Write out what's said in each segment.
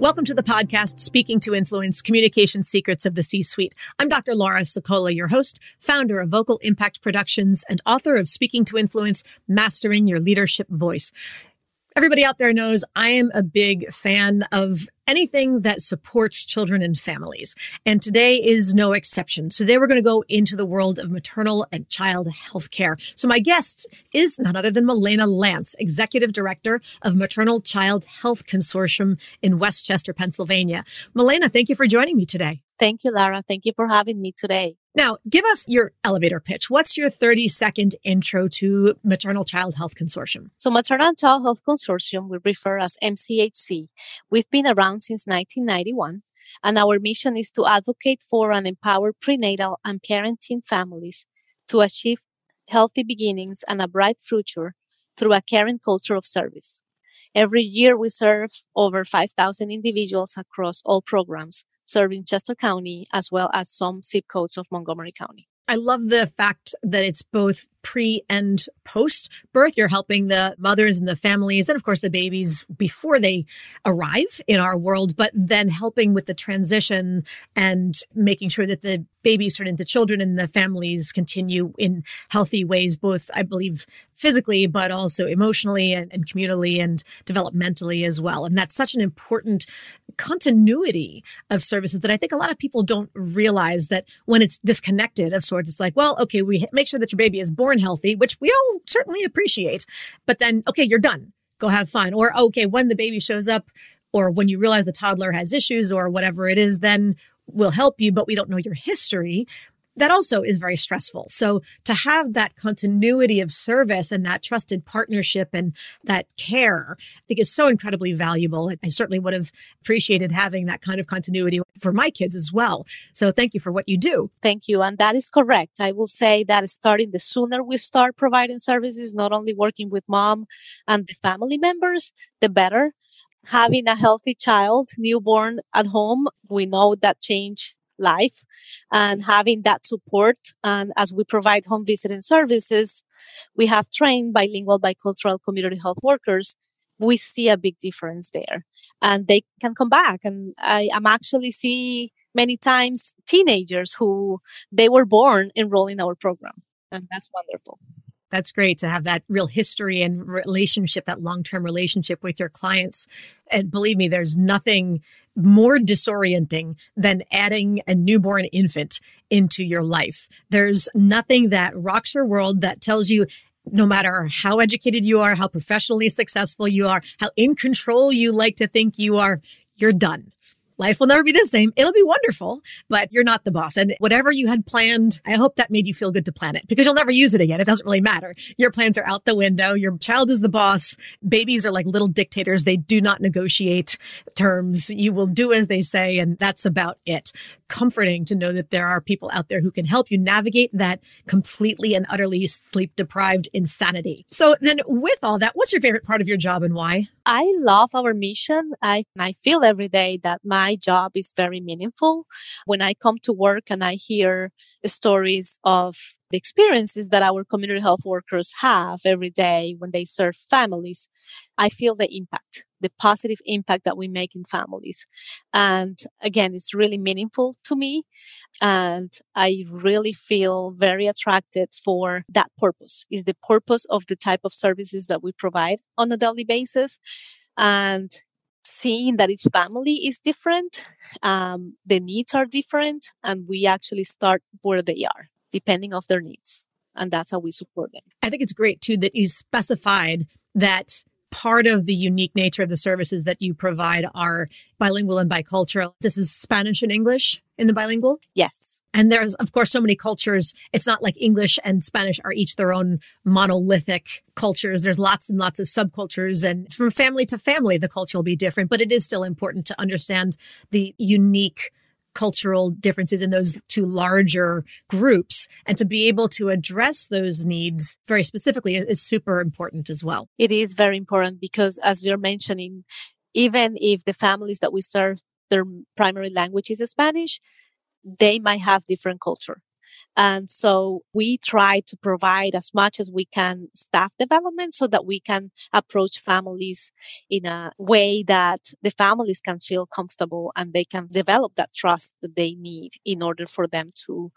Welcome to the podcast, Speaking to Influence Communication Secrets of the C Suite. I'm Dr. Laura Sicola, your host, founder of Vocal Impact Productions, and author of Speaking to Influence Mastering Your Leadership Voice. Everybody out there knows I am a big fan of anything that supports children and families. And today is no exception. Today we're going to go into the world of maternal and child health care. So my guest is none other than Milena Lance, Executive Director of Maternal Child Health Consortium in West Chester, Pennsylvania. Milena, thank you for joining me today. Thank you, Lara. Thank you for having me today. Now, give us your elevator pitch. What's your 30 second intro to Maternal Child Health Consortium? So, Maternal Child Health Consortium, we refer as MCHC. We've been around since 1991, and our mission is to advocate for and empower prenatal and parenting families to achieve healthy beginnings and a bright future through a caring culture of service. Every year, we serve over 5,000 individuals across all programs serving Chester County as well as some zip codes of Montgomery County. I love the fact that it's both pre and post birth. You're helping the mothers and the families and of course the babies before they arrive in our world, but then helping with the transition and making sure that the babies turn into children and the families continue in healthy ways, both, I believe, physically, but also emotionally and, and communally and developmentally as well. And that's such an important continuity of services that I think a lot of people don't realize that when it's disconnected of sorts, it's like, well, okay, we make sure that your baby is born healthy, which we all certainly appreciate, but then, okay, you're done. Go have fun. Or, okay, when the baby shows up, or when you realize the toddler has issues or whatever it is, then we'll help you, but we don't know your history, that also is very stressful. So to have that continuity of service and that trusted partnership and that care, I think is so incredibly valuable. I certainly would have appreciated having that kind of continuity for my kids as well. So thank you for what you do. Thank you. And that is correct. I will say that starting the sooner we start providing services, not only working with mom and the family members, the better having a healthy child, newborn at home, we know that change life and having that support. And as we provide home visiting services, we have trained bilingual bicultural community health workers. We see a big difference there and they can come back. And I am actually see many times teenagers who they were born enroll in our program. And that's wonderful. That's great to have that real history and relationship, that long term relationship with your clients. And believe me, there's nothing more disorienting than adding a newborn infant into your life. There's nothing that rocks your world that tells you no matter how educated you are, how professionally successful you are, how in control you like to think you are, you're done life will never be the same. It'll be wonderful, but you're not the boss. And whatever you had planned, I hope that made you feel good to plan it because you'll never use it again. It doesn't really matter. Your plans are out the window. Your child is the boss. Babies are like little dictators. They do not negotiate terms. You will do as they say, and that's about it. Comforting to know that there are people out there who can help you navigate that completely and utterly sleep deprived insanity. So then with all that, what's your favorite part of your job and why? I love our mission. I, I feel every day that my job is very meaningful. When I come to work and I hear stories of the experiences that our community health workers have every day when they serve families, I feel the impact, the positive impact that we make in families. And again, it's really meaningful to me. And I really feel very attracted for that purpose is the purpose of the type of services that we provide on a daily basis. And seeing that each family is different, um, the needs are different, and we actually start where they are, depending of their needs. And that's how we support them. I think it's great too that you specified that part of the unique nature of the services that you provide are bilingual and bicultural. This is Spanish and English in the bilingual? Yes. And there's, of course, so many cultures. It's not like English and Spanish are each their own monolithic cultures. There's lots and lots of subcultures. And from family to family, the culture will be different, but it is still important to understand the unique cultural differences in those two larger groups and to be able to address those needs very specifically is super important as well. It is very important because as you're mentioning, even if the families that we serve, their primary language is Spanish, they might have different culture. And so we try to provide as much as we can staff development so that we can approach families in a way that the families can feel comfortable and they can develop that trust that they need in order for them to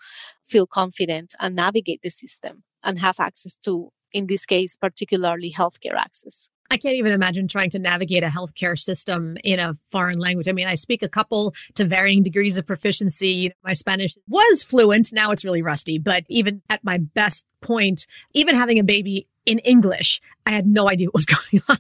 feel confident and navigate the system and have access to, in this case, particularly healthcare access. I can't even imagine trying to navigate a healthcare system in a foreign language. I mean, I speak a couple to varying degrees of proficiency. My Spanish was fluent. Now it's really rusty, but even at my best point, even having a baby in English, I had no idea what was going on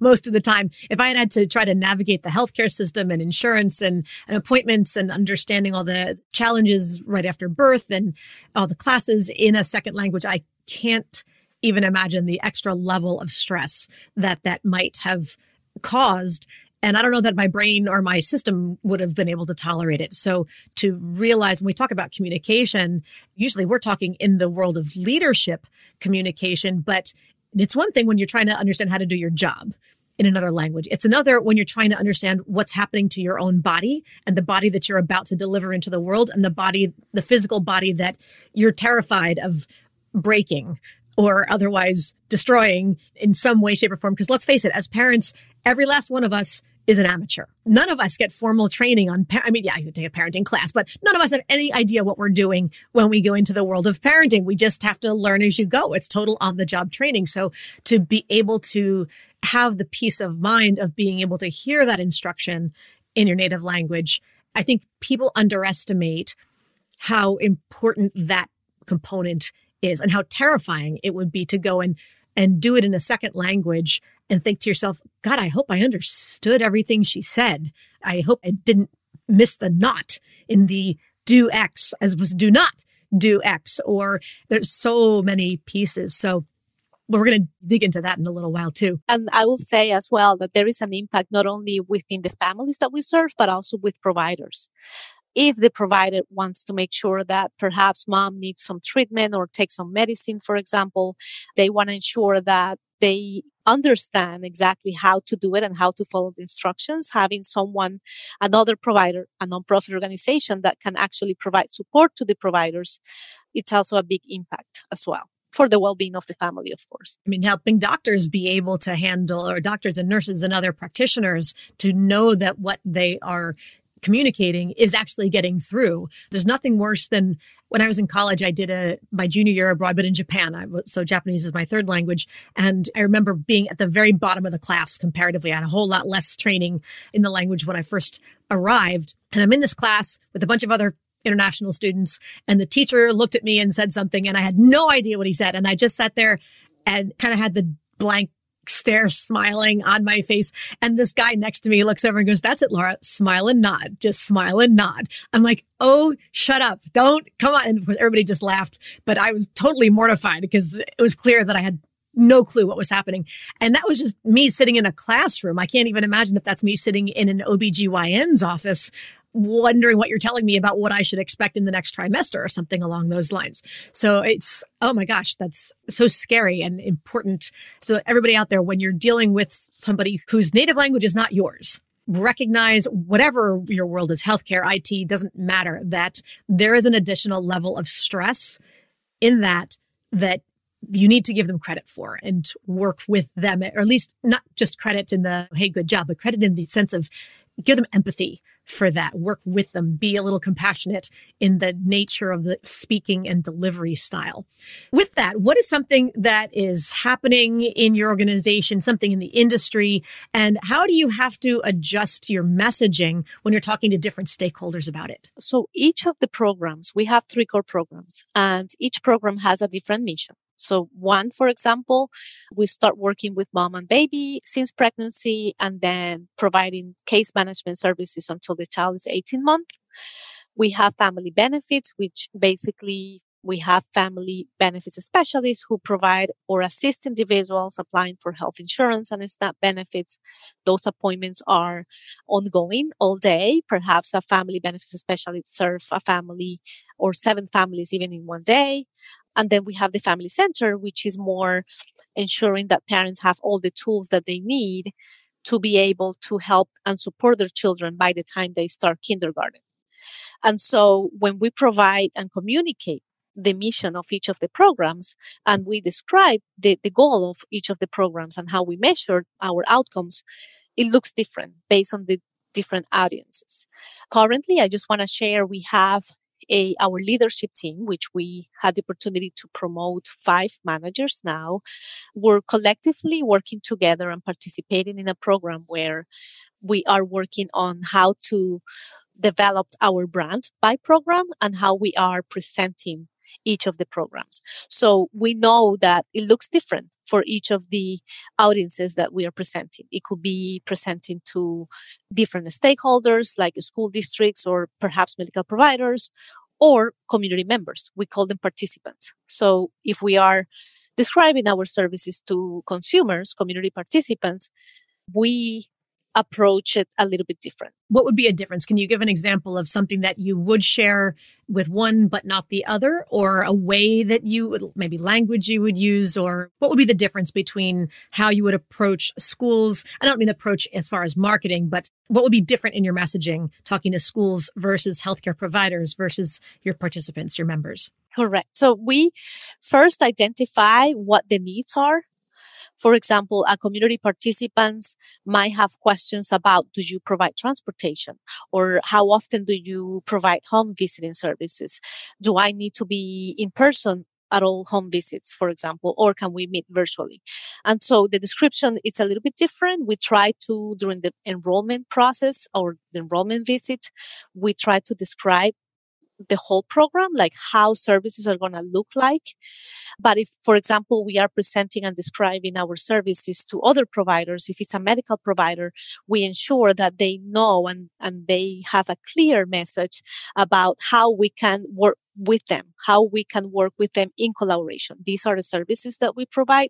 most of the time. If I had had to try to navigate the healthcare system and insurance and, and, appointments and understanding all the challenges right after birth and all the classes in a second language, I can't even imagine the extra level of stress that that might have caused. And I don't know that my brain or my system would have been able to tolerate it. So to realize when we talk about communication, usually we're talking in the world of leadership communication, but it's one thing when you're trying to understand how to do your job in another language. It's another when you're trying to understand what's happening to your own body and the body that you're about to deliver into the world and the body, the physical body that you're terrified of breaking or otherwise destroying in some way, shape, or form. Because let's face it, as parents, every last one of us is an amateur. None of us get formal training on, I mean, yeah, you could take a parenting class, but none of us have any idea what we're doing when we go into the world of parenting. We just have to learn as you go. It's total on the job training. So to be able to have the peace of mind of being able to hear that instruction in your native language, I think people underestimate how important that component is and how terrifying it would be to go and and do it in a second language and think to yourself, God, I hope I understood everything she said. I hope I didn't miss the not in the do X as to do not do X. Or there's so many pieces. So we're going to dig into that in a little while too. And I will say as well that there is an impact not only within the families that we serve, but also with providers if the provider wants to make sure that perhaps mom needs some treatment or take some medicine, for example, they want to ensure that they understand exactly how to do it and how to follow the instructions. Having someone, another provider, a nonprofit organization that can actually provide support to the providers, it's also a big impact as well for the well-being of the family of course i mean helping doctors be able to handle or doctors and nurses and other practitioners to know that what they are communicating is actually getting through. There's nothing worse than when I was in college, I did a my junior year abroad, but in Japan. I so Japanese is my third language, and I remember being at the very bottom of the class comparatively. I had a whole lot less training in the language when I first arrived, and I'm in this class with a bunch of other international students, and the teacher looked at me and said something, and I had no idea what he said, and I just sat there and kind of had the blank stare smiling on my face. And this guy next to me looks over and goes, That's it, Laura. Smile and nod. Just smile and nod. I'm like, Oh, shut up. Don't come on. And of course, everybody just laughed. But I was totally mortified because it was clear that I had no clue what was happening. And that was just me sitting in a classroom. I can't even imagine if that's me sitting in an OBGYN's office wondering what you're telling me about what I should expect in the next trimester or something along those lines. So it's, oh my gosh, that's so scary and important. So, everybody out there, when you're dealing with somebody whose native language is not yours, recognize whatever your world is healthcare, IT, doesn't matter, that there is an additional level of stress in that, that you need to give them credit for and work with them, or at least not just credit in the, hey, good job, but credit in the sense of give them empathy for that. Work with them. Be a little compassionate in the nature of the speaking and delivery style. With that, what is something that is happening in your organization, something in the industry, and how do you have to adjust your messaging when you're talking to different stakeholders about it? So each of the programs, we have three core programs, and each program has a different mission. So one, for example, we start working with mom and baby since pregnancy and then providing case management services until the child is 18 months. We have family benefits, which basically we have family benefits specialists who provide or assist individuals applying for health insurance and SNAP benefits. Those appointments are ongoing all day. Perhaps a family benefits specialist serve a family or seven families even in one day. And then we have the family center, which is more ensuring that parents have all the tools that they need to be able to help and support their children by the time they start kindergarten. And so when we provide and communicate the mission of each of the programs and we describe the, the goal of each of the programs and how we measure our outcomes, it looks different based on the different audiences. Currently, I just want to share we have a, our leadership team, which we had the opportunity to promote five managers now, we're collectively working together and participating in a program where we are working on how to develop our brand by program and how we are presenting each of the programs. So we know that it looks different for each of the audiences that we are presenting. It could be presenting to different stakeholders like school districts or perhaps medical providers or community members. We call them participants. So if we are describing our services to consumers, community participants, we approach it a little bit different. What would be a difference? Can you give an example of something that you would share with one but not the other, or a way that you would maybe language you would use, or what would be the difference between how you would approach schools? I don't mean approach as far as marketing, but what would be different in your messaging talking to schools versus healthcare providers versus your participants, your members? Correct. So we first identify what the needs are for example, a community participants might have questions about do you provide transportation or how often do you provide home visiting services? Do I need to be in person at all home visits, for example, or can we meet virtually? And so the description is a little bit different. We try to, during the enrollment process or the enrollment visit, we try to describe the whole program, like how services are going to look like. But if, for example, we are presenting and describing our services to other providers, if it's a medical provider, we ensure that they know and, and they have a clear message about how we can work with them, how we can work with them in collaboration. These are the services that we provide.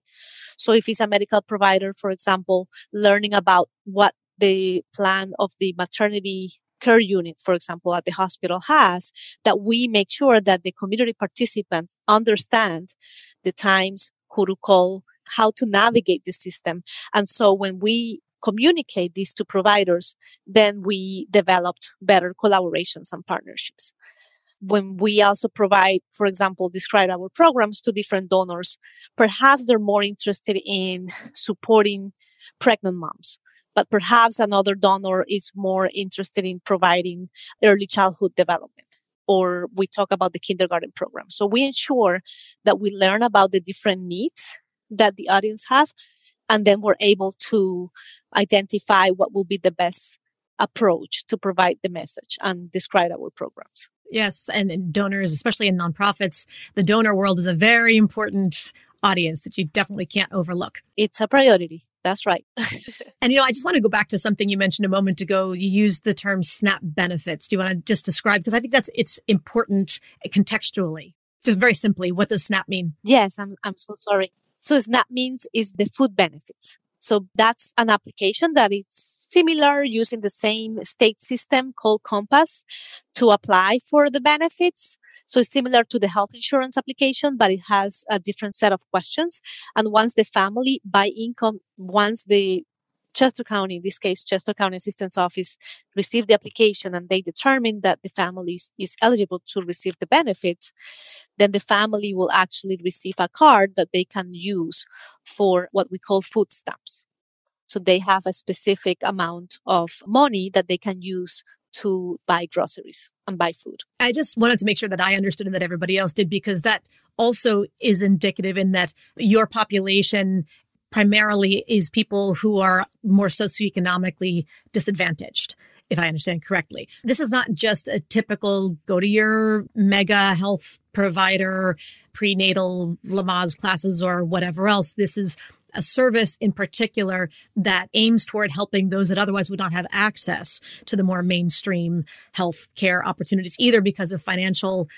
So if it's a medical provider, for example, learning about what the plan of the maternity care unit, for example, at the hospital has, that we make sure that the community participants understand the times, who to call, how to navigate the system. And so when we communicate these to providers, then we developed better collaborations and partnerships. When we also provide, for example, describe our programs to different donors, perhaps they're more interested in supporting pregnant moms but perhaps another donor is more interested in providing early childhood development or we talk about the kindergarten program. So we ensure that we learn about the different needs that the audience have and then we're able to identify what will be the best approach to provide the message and describe our programs. Yes, and donors, especially in nonprofits, the donor world is a very important audience that you definitely can't overlook. It's a priority. That's right. and you know, I just want to go back to something you mentioned a moment ago. You used the term SNAP benefits. Do you want to just describe because I think that's it's important contextually. Just very simply, what does SNAP mean? Yes, I'm I'm so sorry. So SNAP means is the food benefits. So that's an application that it's similar using the same state system called Compass to apply for the benefits. So it's similar to the health insurance application, but it has a different set of questions. And once the family by income, once the Chester County, in this case, Chester County Assistance Office, receive the application and they determine that the family is eligible to receive the benefits, then the family will actually receive a card that they can use for what we call food stamps. So they have a specific amount of money that they can use to buy groceries and buy food. I just wanted to make sure that I understood and that everybody else did because that also is indicative in that your population primarily is people who are more socioeconomically disadvantaged if I understand correctly. This is not just a typical go to your mega health provider, prenatal Lamaze classes, or whatever else. This is a service in particular that aims toward helping those that otherwise would not have access to the more mainstream health care opportunities, either because of financial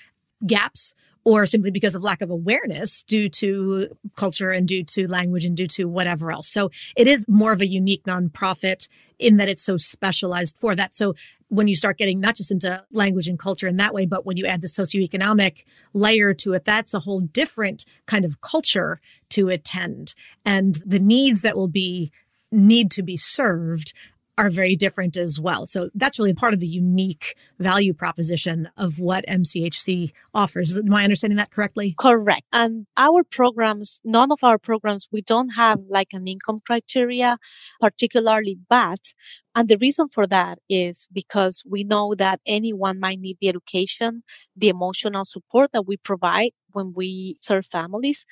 gaps or simply because of lack of awareness due to culture and due to language and due to whatever else. So it is more of a unique nonprofit in that it's so specialized for that. So when you start getting not just into language and culture in that way, but when you add the socioeconomic layer to it, that's a whole different kind of culture to attend. And the needs that will be need to be served are very different as well. So that's really part of the unique value proposition of what MCHC offers. Am I understanding that correctly? Correct. And our programs, none of our programs, we don't have like an income criteria particularly, but and the reason for that is because we know that anyone might need the education, the emotional support that we provide when we serve families.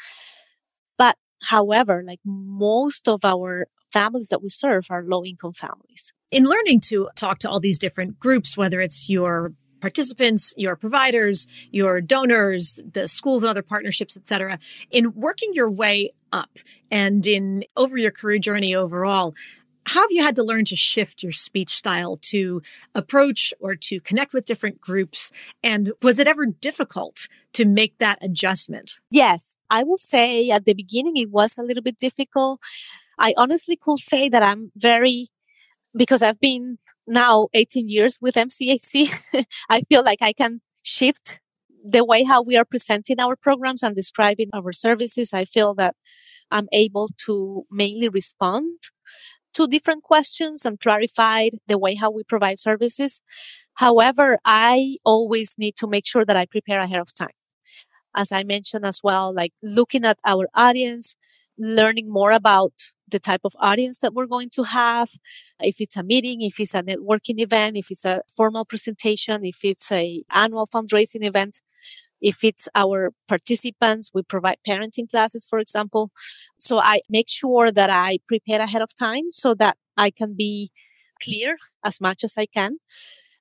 But however, like most of our families that we serve are low income families. In learning to talk to all these different groups, whether it's your participants, your providers, your donors, the schools and other partnerships, et cetera, in working your way up and in over your career journey overall, how have you had to learn to shift your speech style to approach or to connect with different groups? And was it ever difficult to make that adjustment? Yes, I will say at the beginning it was a little bit difficult. I honestly could say that I'm very, because I've been now 18 years with MCHC, I feel like I can shift the way how we are presenting our programs and describing our services. I feel that I'm able to mainly respond to different questions and clarify the way how we provide services. However, I always need to make sure that I prepare ahead of time. As I mentioned as well, like looking at our audience, learning more about the type of audience that we're going to have, if it's a meeting, if it's a networking event, if it's a formal presentation, if it's a annual fundraising event, if it's our participants, we provide parenting classes, for example. So I make sure that I prepare ahead of time so that I can be clear as much as I can.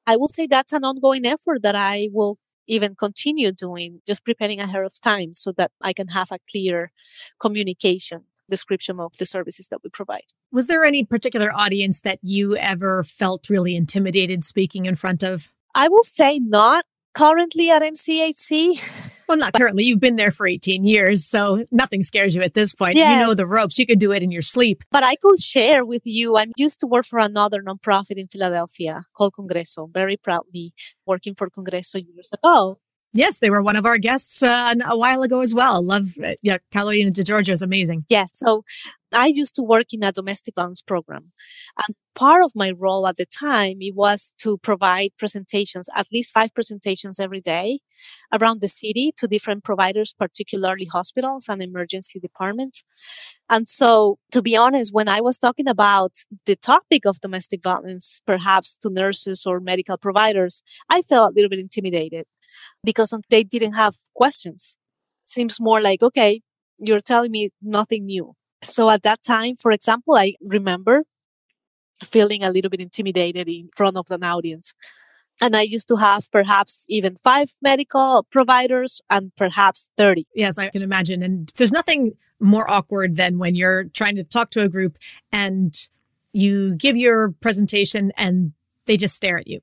I will say that's an ongoing effort that I will even continue doing, just preparing ahead of time so that I can have a clear communication description of the services that we provide. Was there any particular audience that you ever felt really intimidated speaking in front of? I will say not currently at MCHC. Well, not currently. You've been there for 18 years, so nothing scares you at this point. Yes. You know the ropes. You could do it in your sleep. But I could share with you, I used to work for another nonprofit in Philadelphia called Congreso, very proudly working for Congreso years ago. Yes, they were one of our guests uh, a while ago as well. Love, uh, yeah, Carolina DeGiorgio is amazing. Yes. So I used to work in a domestic violence program. And part of my role at the time, it was to provide presentations, at least five presentations every day around the city to different providers, particularly hospitals and emergency departments. And so, to be honest, when I was talking about the topic of domestic violence, perhaps to nurses or medical providers, I felt a little bit intimidated because they didn't have questions. Seems more like, okay, you're telling me nothing new. So at that time, for example, I remember feeling a little bit intimidated in front of an audience. And I used to have perhaps even five medical providers and perhaps 30. Yes, I can imagine. And there's nothing more awkward than when you're trying to talk to a group and you give your presentation and they just stare at you.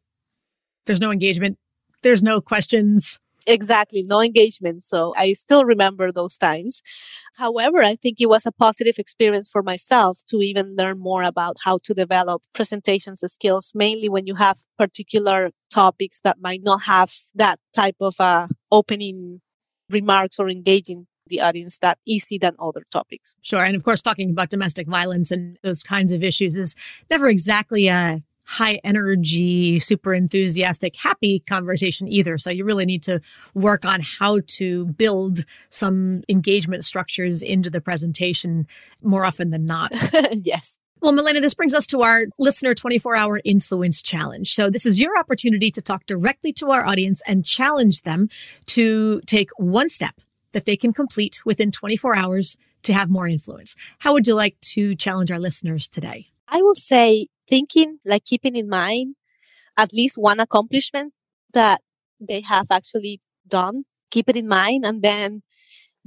There's no engagement there's no questions. Exactly, no engagement. So I still remember those times. However, I think it was a positive experience for myself to even learn more about how to develop presentations skills, mainly when you have particular topics that might not have that type of uh, opening remarks or engaging the audience that easy than other topics. Sure. And of course, talking about domestic violence and those kinds of issues is never exactly a high energy, super enthusiastic, happy conversation either. So you really need to work on how to build some engagement structures into the presentation more often than not. yes. Well, Milena, this brings us to our listener 24 hour influence challenge. So this is your opportunity to talk directly to our audience and challenge them to take one step that they can complete within 24 hours to have more influence. How would you like to challenge our listeners today? I will say thinking, like keeping in mind at least one accomplishment that they have actually done. Keep it in mind and then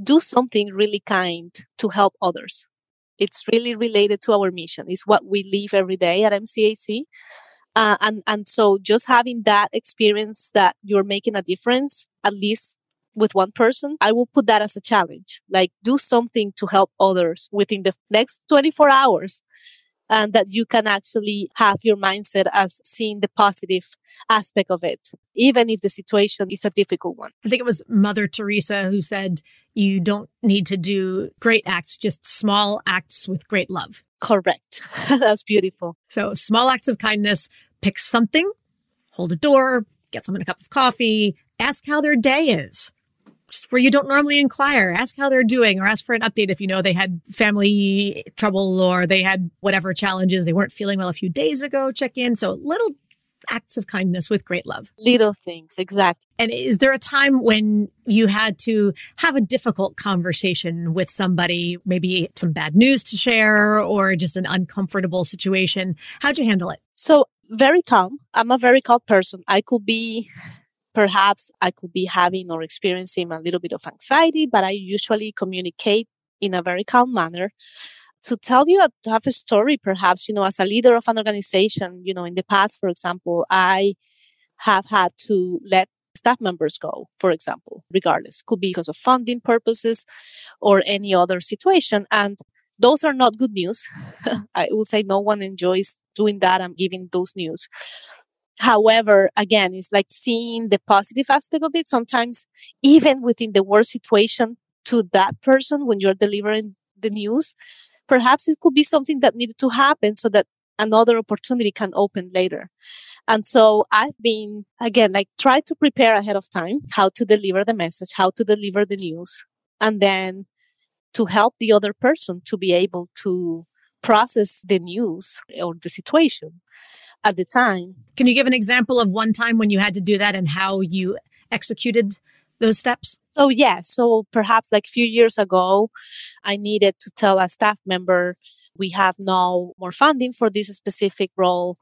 do something really kind to help others. It's really related to our mission. It's what we live every day at MCHC. Uh, and, and so just having that experience that you're making a difference, at least with one person, I will put that as a challenge. Like do something to help others within the next 24 hours and that you can actually have your mindset as seeing the positive aspect of it, even if the situation is a difficult one. I think it was Mother Teresa who said, you don't need to do great acts, just small acts with great love. Correct. That's beautiful. So small acts of kindness, pick something, hold a door, get someone a cup of coffee, ask how their day is where you don't normally inquire. Ask how they're doing or ask for an update if you know they had family trouble or they had whatever challenges. They weren't feeling well a few days ago. Check in. So little acts of kindness with great love. Little things, exactly. And is there a time when you had to have a difficult conversation with somebody, maybe some bad news to share or just an uncomfortable situation? How'd you handle it? So, very calm. I'm a very calm person. I could be Perhaps I could be having or experiencing a little bit of anxiety, but I usually communicate in a very calm manner. To tell you a tough story, perhaps, you know, as a leader of an organization, you know, in the past, for example, I have had to let staff members go, for example, regardless. Could be because of funding purposes or any other situation. And those are not good news. I will say no one enjoys doing that and giving those news. However, again, it's like seeing the positive aspect of it. Sometimes, even within the worst situation to that person when you're delivering the news, perhaps it could be something that needed to happen so that another opportunity can open later. And so I've been, again, like try to prepare ahead of time how to deliver the message, how to deliver the news, and then to help the other person to be able to process the news or the situation at the time. Can you give an example of one time when you had to do that and how you executed those steps? So, yeah. So, perhaps like a few years ago, I needed to tell a staff member, we have no more funding for this specific role,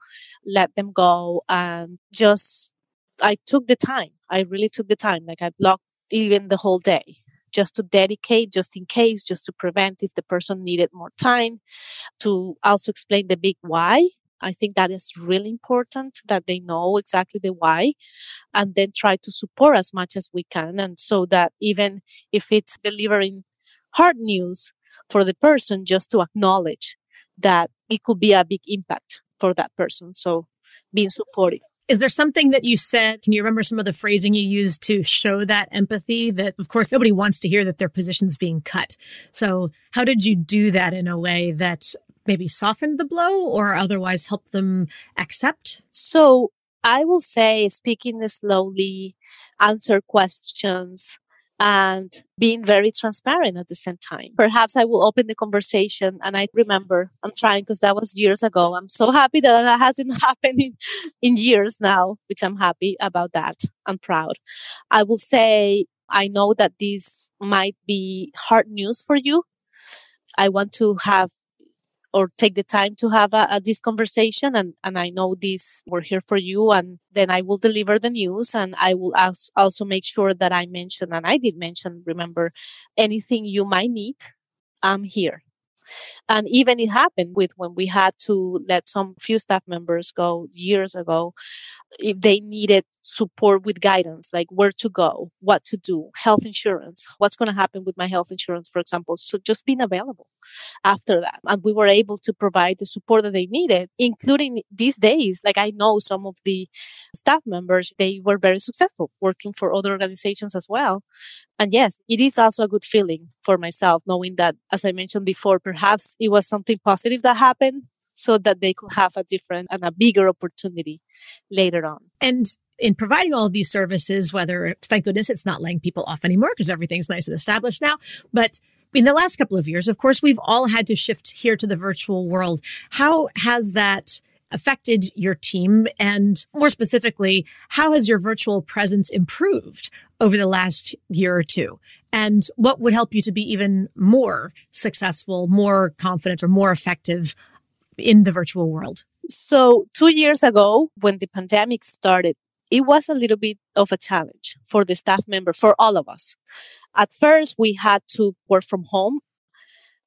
let them go. And just, I took the time. I really took the time. Like, I blocked even the whole day just to dedicate, just in case, just to prevent if the person needed more time, to also explain the big why I think that is really important that they know exactly the why and then try to support as much as we can. And so that even if it's delivering hard news for the person, just to acknowledge that it could be a big impact for that person. So being supportive. Is there something that you said? Can you remember some of the phrasing you used to show that empathy? That, of course, nobody wants to hear that their position's being cut. So, how did you do that in a way that maybe softened the blow or otherwise helped them accept? So I will say speaking slowly, answer questions, and being very transparent at the same time. Perhaps I will open the conversation and I remember I'm trying because that was years ago. I'm so happy that that hasn't happened in, in years now, which I'm happy about that. I'm proud. I will say, I know that this might be hard news for you. I want to have or take the time to have a, a, this conversation and, and I know this we're here for you and then I will deliver the news and I will also make sure that I mention and I did mention remember anything you might need I'm here and even it happened with when we had to let some few staff members go years ago if they needed support with guidance, like where to go, what to do, health insurance, what's going to happen with my health insurance, for example. So just being available after that. And we were able to provide the support that they needed, including these days. Like I know some of the staff members, they were very successful working for other organizations as well. And yes, it is also a good feeling for myself, knowing that, as I mentioned before, perhaps it was something positive that happened so that they could have a different and a bigger opportunity later on. And in providing all of these services, whether thank goodness it's not laying people off anymore because everything's nice and established now, but in the last couple of years, of course, we've all had to shift here to the virtual world. How has that affected your team? And more specifically, how has your virtual presence improved over the last year or two? And what would help you to be even more successful, more confident, or more effective in the virtual world? So, two years ago, when the pandemic started, it was a little bit of a challenge for the staff member, for all of us. At first, we had to work from home.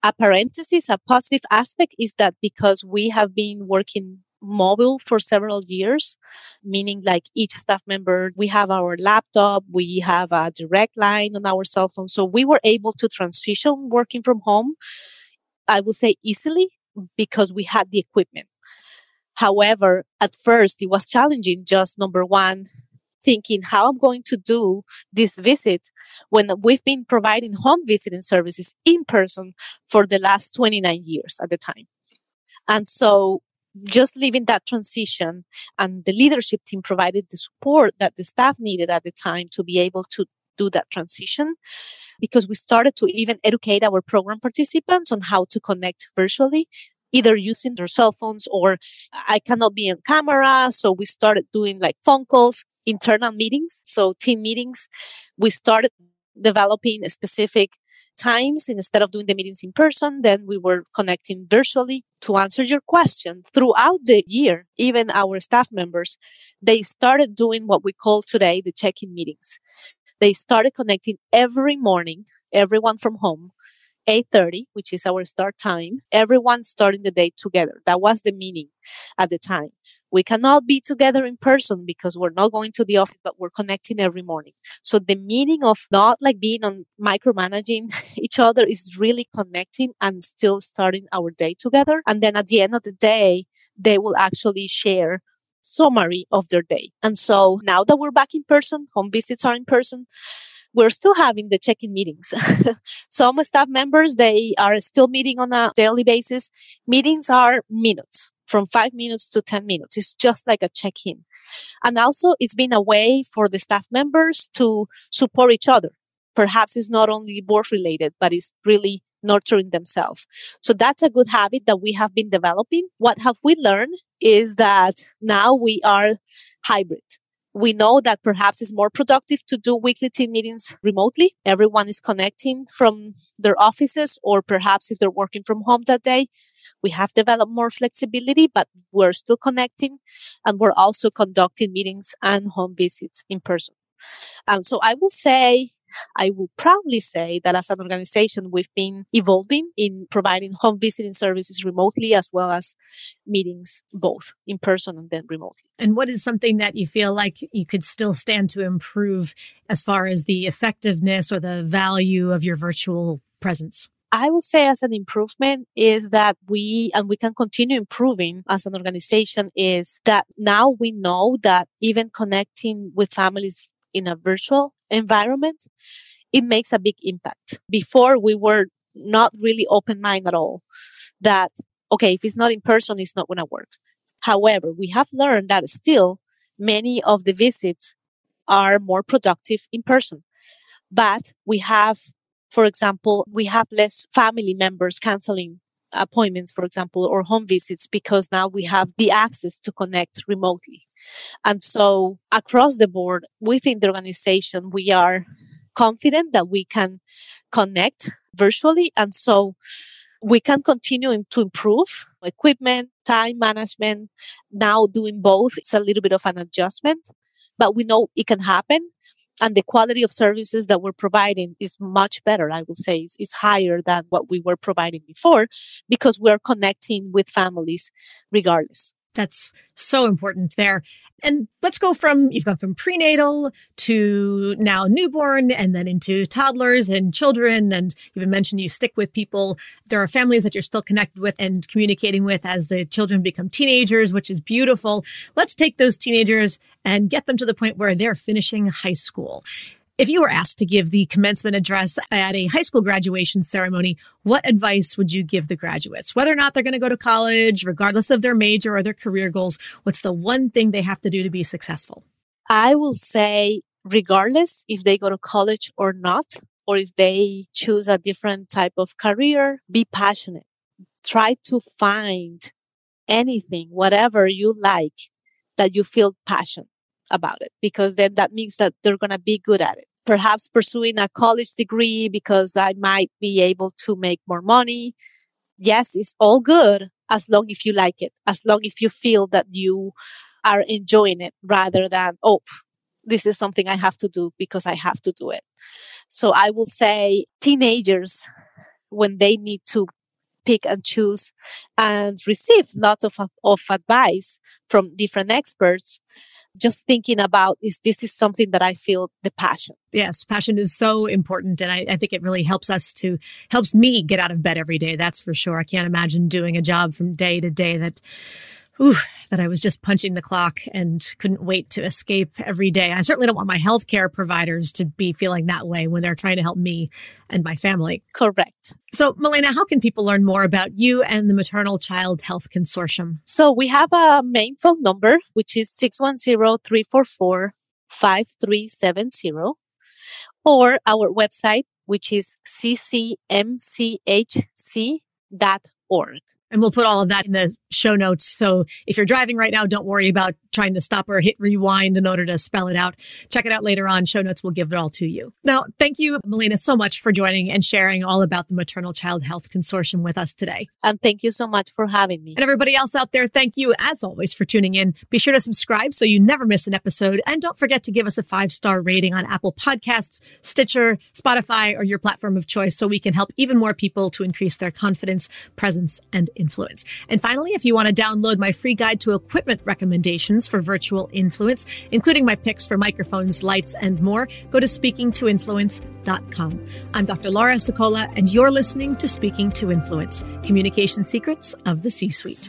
a parenthesis, a positive aspect is that because we have been working mobile for several years, meaning like each staff member, we have our laptop, we have a direct line on our cell phone. So we were able to transition working from home, I would say easily because we had the equipment. However, at first it was challenging. Just number one, thinking how I'm going to do this visit when we've been providing home visiting services in person for the last 29 years at the time. And so just leaving that transition and the leadership team provided the support that the staff needed at the time to be able to do that transition because we started to even educate our program participants on how to connect virtually either using their cell phones or I cannot be on camera. So we started doing like phone calls, internal meetings. So team meetings. We started developing specific times instead of doing the meetings in person then we were connecting virtually to answer your question throughout the year even our staff members they started doing what we call today the check-in meetings they started connecting every morning everyone from home 8.30 which is our start time everyone starting the day together. That was the meaning at the time. We cannot be together in person because we're not going to the office but we're connecting every morning. So the meaning of not like being on micromanaging each other is really connecting and still starting our day together. And then at the end of the day they will actually share summary of their day. And so now that we're back in person home visits are in person we're still having the check-in meetings. Some staff members, they are still meeting on a daily basis. Meetings are minutes from five minutes to 10 minutes. It's just like a check-in. And also it's been a way for the staff members to support each other. Perhaps it's not only work related, but it's really nurturing themselves. So that's a good habit that we have been developing. What have we learned is that now we are hybrid we know that perhaps it's more productive to do weekly team meetings remotely. Everyone is connecting from their offices, or perhaps if they're working from home that day, we have developed more flexibility, but we're still connecting and we're also conducting meetings and home visits in person. Um, so I will say I will proudly say that as an organization, we've been evolving in providing home visiting services remotely as well as meetings both in person and then remotely. And what is something that you feel like you could still stand to improve as far as the effectiveness or the value of your virtual presence? I would say as an improvement is that we, and we can continue improving as an organization is that now we know that even connecting with families in a virtual environment, it makes a big impact. Before we were not really open minded at all that, okay, if it's not in person, it's not going to work. However, we have learned that still many of the visits are more productive in person. But we have, for example, we have less family members canceling appointments, for example, or home visits because now we have the access to connect remotely. And so across the board within the organization, we are confident that we can connect virtually. And so we can continue to improve equipment, time management. Now doing both, it's a little bit of an adjustment, but we know it can happen. And the quality of services that we're providing is much better, I would say, is, is higher than what we were providing before because we're connecting with families regardless. That's so important there. And let's go from you've gone from prenatal to now newborn and then into toddlers and children. And you even mentioned you stick with people. There are families that you're still connected with and communicating with as the children become teenagers, which is beautiful. Let's take those teenagers and get them to the point where they're finishing high school. If you were asked to give the commencement address at a high school graduation ceremony, what advice would you give the graduates? Whether or not they're going to go to college, regardless of their major or their career goals, what's the one thing they have to do to be successful? I will say, regardless if they go to college or not, or if they choose a different type of career, be passionate. Try to find anything, whatever you like, that you feel passion about it because then that means that they're going to be good at it. Perhaps pursuing a college degree because I might be able to make more money. Yes, it's all good as long if you like it, as long if you feel that you are enjoying it rather than, oh, this is something I have to do because I have to do it. So I will say teenagers, when they need to pick and choose and receive lots of, of advice from different experts just thinking about is this is something that I feel the passion. Yes, passion is so important. And I, I, think it really helps us to helps me get out of bed every day. That's for sure. I can't imagine doing a job from day to day that that I was just punching the clock and couldn't wait to escape every day. I certainly don't want my healthcare providers to be feeling that way when they're trying to help me and my family. Correct. So, Milena, how can people learn more about you and the Maternal Child Health Consortium? So, we have a main phone number, which is 610 344 5370, or our website, which is ccmchc.org. And we'll put all of that in the show notes. So if you're driving right now, don't worry about trying to stop or hit rewind in order to spell it out. Check it out later on. Show notes will give it all to you. Now, thank you, Melina, so much for joining and sharing all about the Maternal Child Health Consortium with us today. And thank you so much for having me. And everybody else out there, thank you as always for tuning in. Be sure to subscribe so you never miss an episode. And don't forget to give us a five star rating on Apple Podcasts, Stitcher, Spotify, or your platform of choice so we can help even more people to increase their confidence, presence, and influence. And finally, if you want to download my free guide to equipment recommendations for virtual influence, including my picks for microphones, lights, and more, go to speakingtoinfluence.com. I'm Dr. Laura Sicola, and you're listening to Speaking to Influence Communication Secrets of the C Suite.